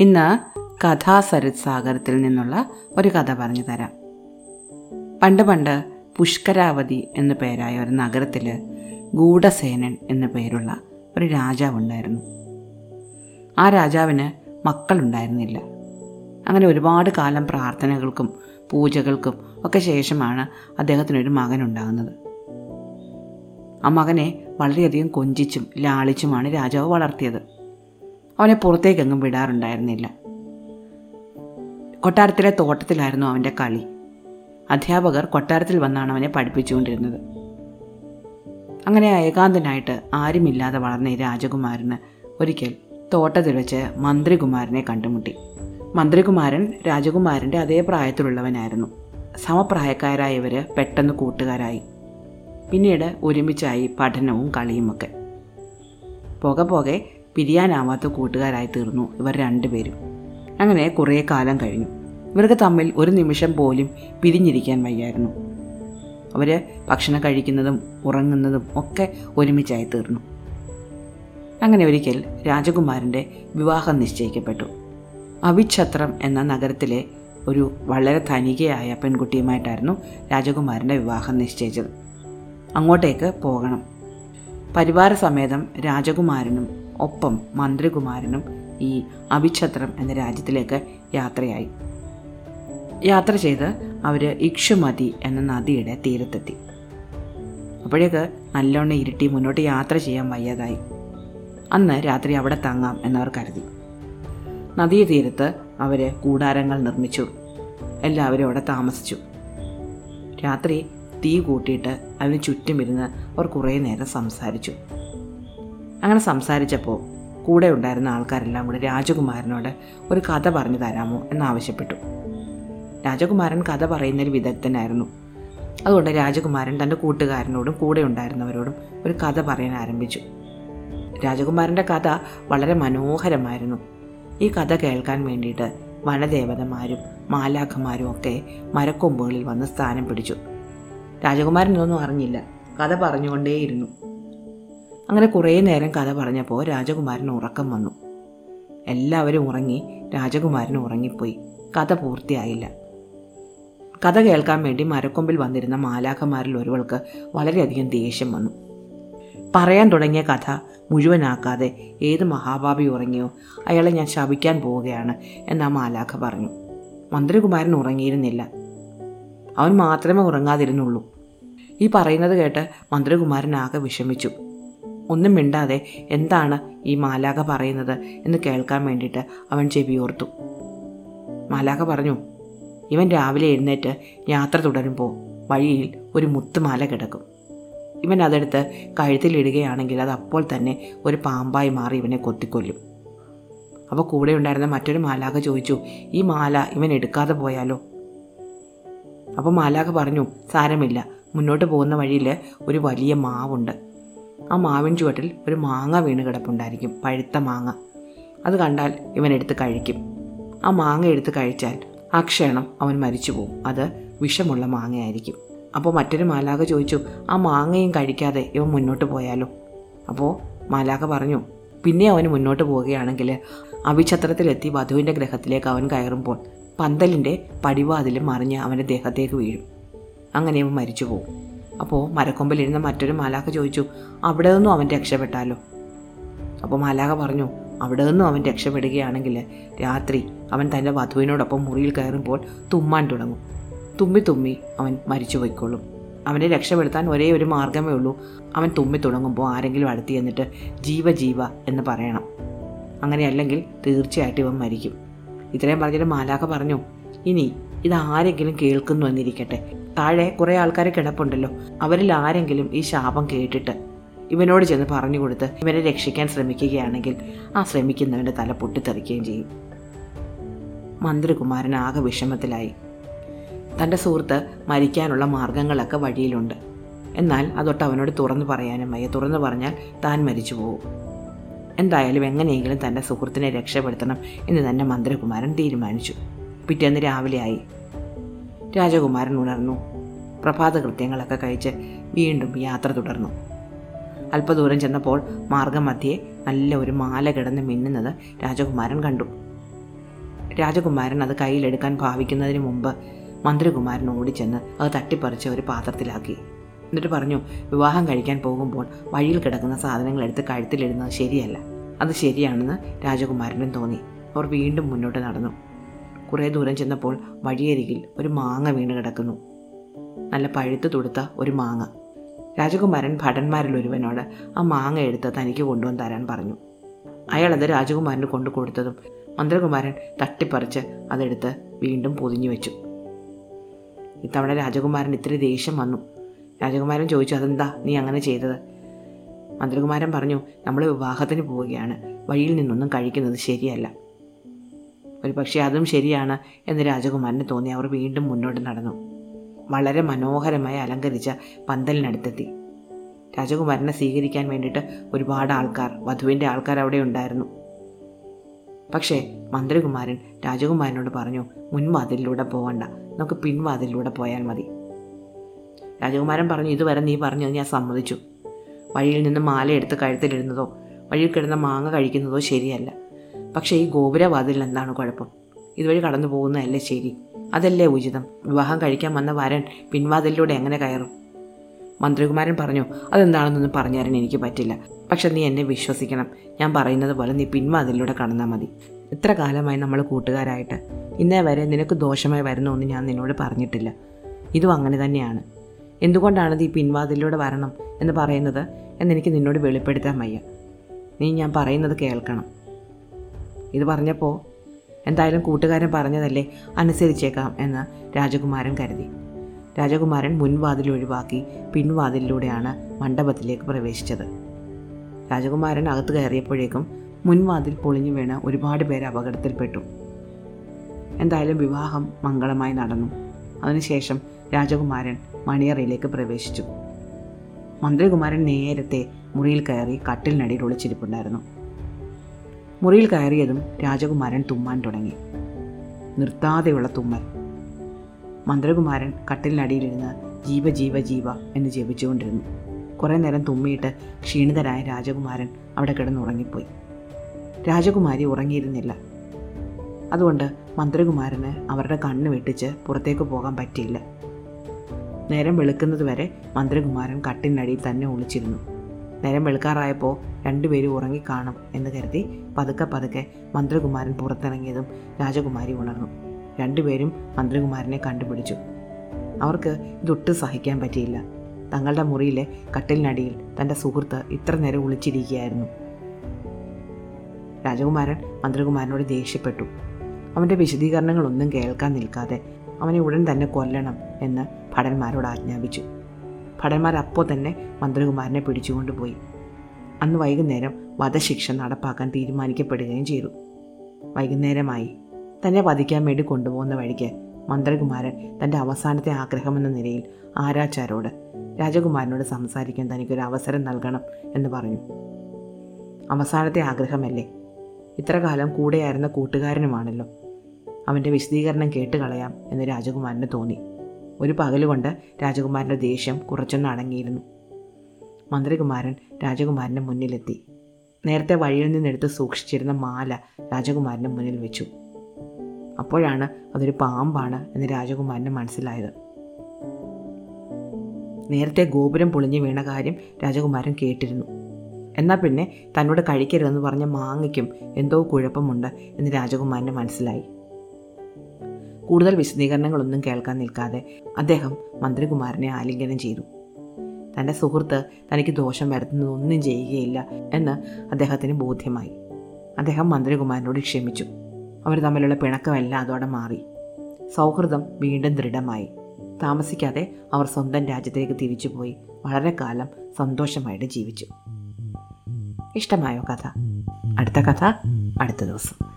ഇന്ന് കഥാസരിത് സാഗരത്തിൽ നിന്നുള്ള ഒരു കഥ പറഞ്ഞു തരാം. പണ്ട് പണ്ട് പുഷ്കരാവതി എന്നു പേരായ ഒരു നഗരത്തിൽ ഗൂഢസേനൻ എന്നു പേരുള്ള ഒരു രാജാവുണ്ടായിരുന്നു ആ രാജാവിന് മക്കളുണ്ടായിരുന്നില്ല. അങ്ങനെ ഒരുപാട് കാലം പ്രാർത്ഥനകൾക്കും പൂജകൾക്കും ഒക്കെ ശേഷമാണ് അദ്ദേഹത്തിനൊരു മകനുണ്ടാകുന്നത് ആ മകനെ വളരെയധികം കൊഞ്ചിച്ചും ലാളിച്ചുമാണ് രാജാവ് വളർത്തിയത്. അവനെ പുറത്തേക്കെങ്ങും വിടാറുണ്ടായിരുന്നില്ല. കൊട്ടാരത്തിലെ തോട്ടത്തിലായിരുന്നു അവന്റെ കളി. അധ്യാപകർ കൊട്ടാരത്തിൽ വന്നാണ് അവനെ പഠിപ്പിച്ചുകൊണ്ടിരുന്നത്. അങ്ങനെ ഏകാന്തനായിട്ട് ആരുമില്ലാതെ വളർന്ന ഈ രാജകുമാരന് ഒരിക്കൽ തോട്ടത്തിൽ വെച്ച് മന്ത്രികുമാരനെ കണ്ടുമുട്ടി. മന്ത്രികുമാരൻ രാജകുമാരന്റെ അതേ പ്രായത്തിലുള്ളവനായിരുന്നു. സമപ്രായക്കാരായ ഇവർ പെട്ടെന്ന് കൂട്ടുകാരായി. പിന്നീട് ഒരുമിച്ചായി പഠനവും കളിയുമൊക്കെ. പോകെ പോകെ പിരിയാനാവാത്ത കൂട്ടുകാരായി തീർന്നു ഇവർ രണ്ടുപേരും. അങ്ങനെ കുറേ കാലം കഴിഞ്ഞു. ഇവർക്ക് തമ്മിൽ ഒരു നിമിഷം പോലും പിരിഞ്ഞിരിക്കാൻ വയ്യായിരുന്നു. അവർ ഭക്ഷണം കഴിക്കുന്നതും ഉറങ്ങുന്നതും ഒക്കെ ഒരുമിച്ചായി തീർന്നു. അങ്ങനെ ഒരിക്കൽ രാജകുമാരന്റെ വിവാഹം നിശ്ചയിക്കപ്പെട്ടു. അവിഛത്രം എന്ന നഗരത്തിലെ ഒരു വളരെ ധനികയായ പെൺകുട്ടിയുമായിട്ടായിരുന്നു രാജകുമാരന്റെ വിവാഹം നിശ്ചയിച്ചത്. അങ്ങോട്ടേക്ക് പോകണം. പരിവാര സമേതം രാജകുമാരനും ഒപ്പം മന്ത്രികുമാരനും ഈ അഭിഛത്രം എന്ന രാജ്യത്തിലേക്ക് യാത്രയായി. യാത്ര ചെയ്ത് അവർ ഇക്ഷുമതി എന്ന നദിയുടെ തീരത്തെത്തി. അപ്പോഴേക്ക് നല്ലോണം ഇരുട്ടി മുന്നോട്ട് യാത്ര ചെയ്യാൻ വയ്യാതായി. അന്ന് രാത്രി അവിടെ തങ്ങാം എന്നവർ കരുതി. നദീ തീരത്ത് അവർ കൂടാരങ്ങൾ നിർമ്മിച്ചു. എല്ലാവരും അവിടെ താമസിച്ചു. രാത്രി തീ കൂട്ടിയിട്ട് അതിന് ചുറ്റുമിരുന്ന് അവർ കുറേ നേരം സംസാരിച്ചു. അങ്ങനെ സംസാരിച്ചപ്പോൾ കൂടെ ഉണ്ടായിരുന്ന ആൾക്കാരെല്ലാം കൂടി രാജകുമാരനോട് ഒരു കഥ പറഞ്ഞു തരാമോ എന്നാവശ്യപ്പെട്ടു രാജകുമാരൻ കഥ പറയുന്നൊരു വിദഗ്ധനായിരുന്നു. അതുകൊണ്ട് രാജകുമാരൻ തന്റെ കൂട്ടുകാരനോടും കൂടെ ഉണ്ടായിരുന്നവരോടും ഒരു കഥ പറയാൻ ആരംഭിച്ചു. രാജകുമാരന്റെ കഥ വളരെ മനോഹരമായിരുന്നു. ഈ കഥ കേൾക്കാൻ വേണ്ടിയിട്ട് വനദേവതമാരും മാലാഖമാരും ഒക്കെ മരക്കൊമ്പുകളിൽ വന്ന് സ്ഥാനം പിടിച്ചു. രാജകുമാരൻ ഇതൊന്നും അറിഞ്ഞില്ല. കഥ പറഞ്ഞുകൊണ്ടേയിരുന്നു. അങ്ങനെ കുറേ നേരം കഥ പറഞ്ഞപ്പോൾ രാജകുമാരന് ഉറക്കം വന്നു. എല്ലാവരും ഉറങ്ങി രാജകുമാരൻ ഉറങ്ങിപ്പോയി. കഥ പൂർത്തിയായില്ല. കഥ കേൾക്കാൻ വേണ്ടി മരക്കൊമ്പിൽ വന്നിരുന്ന മാലാഖമാരിൽ ഒരുവൾക്ക് വളരെയധികം ദേഷ്യം വന്നു. പറയാൻ തുടങ്ങിയ കഥ മുഴുവനാക്കാതെ ഏത് മഹാഭാവി ഉറങ്ങിയോ അയാളെ ഞാൻ ശപിക്കാൻ പോവുകയാണ് എന്ന് ആ മാലാഖ പറഞ്ഞു. മന്ത്രികുമാരൻ ഉറങ്ങിയിരുന്നില്ല. അവൻ മാത്രമേ ഉറങ്ങാതിരുന്നുള്ളൂ. ഈ പറയുന്നത് കേട്ട് മന്ത്രികുമാരൻ ആകെ വിഷമിച്ചു. ഒന്നും മിണ്ടാതെ എന്താണ് ഈ മാലാക പറയുന്നത് എന്ന് കേൾക്കാൻ വേണ്ടിയിട്ട് അവൻ ചെവിയോർത്തു മാലാക പറഞ്ഞു ഇവൻ രാവിലെ എഴുന്നേറ്റ് യാത്ര തുടരുമ്പോൾ വഴിയിൽ ഒരു മുത്തുമാല കിടക്കും. ഇവൻ അതെടുത്ത് കഴുത്തിലിടുകയാണെങ്കിൽ അത് അപ്പോൾ തന്നെ ഒരു പാമ്പായി മാറി ഇവനെ കൊത്തിക്കൊല്ലും. അപ്പോൾ കൂടെ ഉണ്ടായിരുന്ന മറ്റൊരു മാലാക ചോദിച്ചു ഈ മാല ഇവൻ എടുക്കാതെ പോയാലോ? അപ്പോൾ മാലാക പറഞ്ഞു സാരമില്ല. മുന്നോട്ട് പോകുന്ന വഴിയിൽ ഒരു വലിയ മാവുണ്ട്. ആ മാവിൻ ചുവട്ടിൽ ഒരു മാങ്ങ വീണ് കിടപ്പുണ്ടായിരിക്കും പഴുത്ത മാങ്ങ. അത് കണ്ടാൽ ഇവൻ എടുത്ത് കഴിക്കും. ആ മാങ്ങ എടുത്ത് കഴിച്ചാൽ ആ ക്ഷണം അവൻ മരിച്ചു പോകും അത് വിഷമുള്ള മാങ്ങയായിരിക്കും. അപ്പോൾ മറ്റൊരു മാലാഖ ചോദിച്ചു ആ മാങ്ങയും കഴിക്കാതെ ഇവൻ മുന്നോട്ട് പോയാലോ? അപ്പോൾ മാലാഖ പറഞ്ഞു പിന്നെ അവൻ മുന്നോട്ട് പോവുകയാണെങ്കിൽ അവിഛത്രത്തിലെത്തി വധുവിന്റെ ഗ്രഹത്തിലേക്ക് അവൻ കയറുമ്പോൾ പന്തലിന്റെ പടിവാതിലും മറിഞ്ഞ് അവന്റെ ദേഹത്തേക്ക് വീഴും. അങ്ങനെ അവൻ മരിച്ചു പോകും അപ്പോൾ മരക്കൊമ്പിലിരുന്ന മറ്റൊരു മാലാഖ ചോദിച്ചു അവിടെ നിന്നും അവൻ രക്ഷപ്പെട്ടാലോ? അപ്പോൾ മാലാഖ പറഞ്ഞു അവിടെ നിന്നും അവൻ രക്ഷപ്പെടുകയാണെങ്കിൽ രാത്രി അവൻ തന്റെ വധുവിനോടൊപ്പം മുറിയിൽ കയറുമ്പോൾ തുമ്മാൻ തുടങ്ങും. തുമ്മി തുമ്മി അവൻ മരിച്ചു പോയിക്കൊള്ളും അവനെ രക്ഷപ്പെടുത്താൻ ഒരേ ഒരു മാർഗമേ ഉള്ളൂ. അവൻ തുമ്മി തുടങ്ങുമ്പോൾ ആരെങ്കിലും അടുത്ത് ചെന്നിട്ട് ജീവ ജീവ എന്ന് പറയണം. അങ്ങനെയല്ലെങ്കിൽ തീർച്ചയായിട്ടും ഇവൻ മരിക്കും. ഇത്രയും പറഞ്ഞിട്ട് മാലാഖ പറഞ്ഞു ഇനി ഇത് ആരെങ്കിലും കേൾക്കുന്നു എന്നിരിക്കട്ടെ. താഴെ കുറേ ആൾക്കാർ കിടപ്പുണ്ടല്ലോ. അവരിൽ ആരെങ്കിലും ഈ ശാപം കേട്ടിട്ട് ഇവനോട് ചെന്ന് പറഞ്ഞു കൊടുത്ത് ഇവനെ രക്ഷിക്കാൻ ശ്രമിക്കുകയാണെങ്കിൽ ആ ശ്രമിക്കുന്നവന്റെ തല പൊട്ടിത്തെറിക്കുകയും ചെയ്യും. മന്ത്രികുമാരൻ ആകെ വിഷമത്തിലായി. തന്റെ സുഹൃത്ത് മരിക്കാനുള്ള മാർഗങ്ങളൊക്കെ വഴിയിലുണ്ട്. എന്നാൽ അതൊട്ട് അവനോട് തുറന്നു പറയാനും വയ്യ. തുറന്നു പറഞ്ഞാൽ താൻ മരിച്ചു പോകും എന്തായാലും എങ്ങനെയെങ്കിലും തന്റെ സുഹൃത്തിനെ രക്ഷപ്പെടുത്തണം എന്ന് തന്നെ മന്ത്രികുമാരൻ തീരുമാനിച്ചു. പിറ്റേന്ന് രാവിലെയായി. രാജകുമാരൻ ഉണർന്നു. പ്രഭാത കൃത്യങ്ങളൊക്കെ കഴിച്ച് വീണ്ടും യാത്ര തുടർന്നു. അല്പദൂരം ചെന്നപ്പോൾ മാർഗമധ്യേ നല്ല ഒരു മാല കിടന്ന് മിന്നുന്നത് രാജകുമാരൻ കണ്ടു. രാജകുമാരൻ അത് കയ്യിലെടുക്കാൻ ഭാവിക്കുന്നതിന് മുമ്പ് മന്ത്രികുമാരൻ ഓടിച്ചെന്ന് അത് തട്ടിപ്പറിച്ച് ഒരു പാത്രത്തിലാക്കി. എന്നിട്ട് പറഞ്ഞു വിവാഹം കഴിക്കാൻ പോകുമ്പോൾ വഴിയിൽ കിടക്കുന്ന സാധനങ്ങൾ എടുത്ത് കഴുത്തിലിടുന്നത് ശരിയല്ല. അത് ശരിയാണെന്ന് രാജകുമാരനും തോന്നി. അവർ വീണ്ടും മുന്നോട്ട് നടന്നു. കുറേ ദൂരം ചെന്നപ്പോൾ വഴിയരികിൽ ഒരു മാങ്ങ വീണ് കിടക്കുന്നു. നല്ല പഴുത്ത് തുടുത്ത ഒരു മാങ്ങ. രാജകുമാരൻ ഭടന്മാരിൽ ഒരുവനോട് ആ മാങ്ങ എടുത്ത് തനിക്ക് കൊണ്ടുവന്ന് തരാൻ പറഞ്ഞു. അയാളത് രാജകുമാരന് കൊണ്ടു കൊടുത്തതും മന്ത്രകുമാരൻ തട്ടിപ്പറിച്ച് അതെടുത്ത് വീണ്ടും പൊതിഞ്ഞു വെച്ചു. ഇത്തവണ രാജകുമാരൻ ഇത്തിരി ദേഷ്യം വന്നു. രാജകുമാരൻ ചോദിച്ചു അതെന്താ നീ അങ്ങനെ ചെയ്തത്? മന്ത്രകുമാരൻ പറഞ്ഞു നമ്മൾ വിവാഹത്തിന് പോവുകയാണ്. വഴിയിൽ നിന്നൊന്നും കഴിക്കുന്നത് ശരിയല്ല. ഒരു പക്ഷേ അതും ശരിയാണ് എന്ന് രാജകുമാരന് തോന്നി. അവർ വീണ്ടും മുന്നോട്ട് നടന്നു. വളരെ മനോഹരമായി അലങ്കരിച്ച പന്തലിനടുത്തെത്തി. രാജകുമാരനെ സ്വീകരിക്കാൻ വേണ്ടിയിട്ട് ഒരുപാട് ആൾക്കാർ വധുവിന്റെ ആൾക്കാർ അവിടെ ഉണ്ടായിരുന്നു. പക്ഷേ മന്ത്രികുമാരൻ രാജകുമാരനോട് പറഞ്ഞു മുൻവാതിലിലൂടെ പോകണ്ട നമുക്ക് പിൻവാതിലിലൂടെ പോയാൽ മതി. രാജകുമാരൻ പറഞ്ഞു ഇതുവരെ നീ പറഞ്ഞത് ഞാൻ സമ്മതിച്ചു. വഴിയിൽ നിന്ന് മാലയെടുത്ത് കഴുത്തിലിടുന്നതോ വഴിയിൽ കിടന്ന മാങ്ങ കഴിക്കുന്നതോ ശരിയല്ല. പക്ഷേ ഈ ഗോപുരവാതിൽ എന്താണ് കുഴപ്പം? ഇതുവഴി കടന്നു പോകുന്നതല്ലേ ശരി. അതല്ലേ ഉചിതം. വിവാഹം കഴിക്കാൻ വന്ന വരൻ പിൻവാതിലിലൂടെ എങ്ങനെ കയറും? മന്ത്രികുമാരൻ പറഞ്ഞു അതെന്താണെന്നൊന്നും പറഞ്ഞു എനിക്ക് പറ്റില്ല. പക്ഷെ നീ എന്നെ വിശ്വസിക്കണം. ഞാൻ പറയുന്നത് പോലെ നീ പിൻവാതിലൂടെ കടന്നാൽ മതി. ഇത്ര കാലമായി നമ്മൾ കൂട്ടുകാരായിട്ട്. ഇന്നേ വരെ നിനക്ക് ദോഷമായി വരുന്നൊന്നും ഞാൻ നിന്നോട് പറഞ്ഞിട്ടില്ല. ഇതും അങ്ങനെ തന്നെയാണ്. എന്തുകൊണ്ടാണ് നീ പിൻവാതിലൂടെ വരണം എന്ന് പറയുന്നത് എന്നെനിക്ക് നിന്നോട് വെളിപ്പെടുത്താൻ വയ്യ. നീ ഞാൻ പറയുന്നത് കേൾക്കണം. ഇത് പറഞ്ഞപ്പോൾ എന്തായാലും കൂട്ടുകാരൻ പറഞ്ഞതല്ലേ അനുസരിച്ചേക്കാം എന്ന് രാജകുമാരൻ കരുതി. രാജകുമാരൻ മുൻവാതിൽ ഒഴിവാക്കി പിൻവാതിലിലൂടെയാണ് മണ്ഡപത്തിലേക്ക് പ്രവേശിച്ചത്. രാജകുമാരൻ അകത്ത് കയറിയപ്പോഴേക്കും മുൻവാതിൽ പൊളിഞ്ഞു വീണ് ഒരുപാട് പേര് അപകടത്തിൽപ്പെട്ടു. എന്തായാലും വിവാഹം മംഗളമായി നടന്നു. അതിനുശേഷം രാജകുമാരൻ മണിയറയിലേക്ക് പ്രവേശിച്ചു. മന്ത്രികുമാരൻ നേരത്തെ മുറിയിൽ കയറി കട്ടിലിനടിയിൽ ഒളിച്ചിരിപ്പുണ്ടായിരുന്നു. മുറിയിൽ കയറിയതും രാജകുമാരൻ തുമ്മാൻ തുടങ്ങി. നിർത്താതെയുള്ള തുമ്മൽ. മന്ത്രകുമാരൻ കട്ടിലിനടിയിലിരുന്ന് ജീവ ജീവ ജീവ എന്ന് ജപിച്ചുകൊണ്ടിരുന്നു. കുറേ നേരം തുമ്മിയിട്ട് ക്ഷീണിതരായ രാജകുമാരൻ അവിടെ കിടന്നുറങ്ങിപ്പോയി. രാജകുമാരി ഉറങ്ങിയിരുന്നില്ല. അതുകൊണ്ട് മന്ത്രകുമാരന് അവരുടെ കണ്ണ് വെട്ടിച്ച് പുറത്തേക്ക് പോകാൻ പറ്റിയില്ല. നേരം വെളുക്കുന്നതുവരെ വരെ കട്ടിനടിയിൽ തന്നെ ഒളിച്ചിരുന്നു. നേരം വെളുക്കാറായപ്പോൾ രണ്ടുപേരും ഉറങ്ങിക്കാണും എന്ന് കരുതി പതുക്കെ പതുക്കെ മന്ത്രികുമാരൻ പുറത്തിറങ്ങിയതും രാജകുമാരി ഉണർന്നു. രണ്ടുപേരും മന്ത്രികുമാരനെ കണ്ടുപിടിച്ചു. അവർക്ക് ഇതൊട്ടും സഹിക്കാൻ പറ്റിയില്ല. തങ്ങളുടെ മുറിയിലെ കട്ടിലിനടിയിൽ തന്റെ സുഹൃത്ത് ഇത്ര നേരം ഒളിച്ചിരിക്കുകയായിരുന്നു. രാജകുമാരൻ മന്ത്രികുമാരനോട് ദേഷ്യപ്പെട്ടു. അവന്റെ വിശദീകരണങ്ങളൊന്നും കേൾക്കാൻ നിൽക്കാതെ അവനെ ഉടൻ തന്നെ കൊല്ലണം എന്ന് ഭടന്മാരോട് ആജ്ഞാപിച്ചു. ഭടന്മാർ അപ്പോൾ തന്നെ മന്ത്രികുമാരനെ പിടിച്ചുകൊണ്ടുപോയി അന്ന് വൈകുന്നേരം വധശിക്ഷ നടപ്പാക്കാൻ തീരുമാനിക്കപ്പെടുകയും ചെയ്തു. വൈകുന്നേരമായി തന്നെ വധിക്കാൻ വേണ്ടി കൊണ്ടുപോകുന്ന വഴിക്ക് മന്ത്രികുമാരൻ തന്റെ അവസാനത്തെ ആഗ്രഹമെന്ന നിലയിൽ ആരാച്ചാരോട് രാജകുമാരനോട് സംസാരിക്കാൻ തനിക്കൊരു അവസരം നൽകണം എന്ന് പറഞ്ഞു. അവസാനത്തെ ആഗ്രഹമല്ലേ? ഇത്ര കാലം കൂടെയായിരുന്ന കൂട്ടുകാരനുമാണല്ലോ. അവന്റെ വിശദീകരണം കേട്ടുകളയാം എന്ന് രാജകുമാരന് തോന്നി. ഒരു പകലുകൊണ്ട് രാജകുമാരന്റെ ദേഷ്യം കുറച്ചൊന്ന് അടങ്ങിയിരുന്നു. മന്ത്രികുമാരൻ രാജകുമാരന്റെ മുന്നിലെത്തി. നേരത്തെ വഴിയിൽ നിന്നെടുത്ത് സൂക്ഷിച്ചിരുന്ന മാല രാജകുമാരന്റെ മുന്നിൽ വെച്ചു. അപ്പോഴാണ് അതൊരു പാമ്പാണ് എന്ന് രാജകുമാരന് മനസ്സിലായത്. നേരത്തെ ഗോപുരം പൊളിഞ്ഞു വീണ കാര്യം രാജകുമാരൻ കേട്ടിരുന്നു. എന്നാൽ പിന്നെ തന്നോട് കഴിക്കരുതെന്ന് പറഞ്ഞ മാങ്ങയ്ക്കും എന്തോ കുഴപ്പമുണ്ട് എന്ന് രാജകുമാരന് മനസ്സിലായി. കൂടുതൽ വിശദീകരണങ്ങളൊന്നും കേൾക്കാൻ നിൽക്കാതെ അദ്ദേഹം മന്ത്രികുമാരനെ ആലിംഗനം ചെയ്തു. തന്റെ സുഹൃത്ത് തനിക്ക് ദോഷം വരുത്തുന്നതൊന്നും ചെയ്യുകയില്ല എന്ന് അദ്ദേഹത്തിന് ബോധ്യമായി. അദ്ദേഹം മന്ത്രികുമാരനോട് ക്ഷമിച്ചു. അവർ തമ്മിലുള്ള പിണക്കമെല്ലാം അതോടെ മാറി. സൗഹൃദം വീണ്ടും ദൃഢമായി. താമസിക്കാതെ അവർ സ്വന്തം രാജ്യത്തേക്ക് തിരിച്ചുപോയി. വളരെ കാലം സന്തോഷമായിട്ട് ജീവിച്ചു. ഇഷ്ടമായോ കഥ? അടുത്ത കഥ അടുത്ത ദിവസം.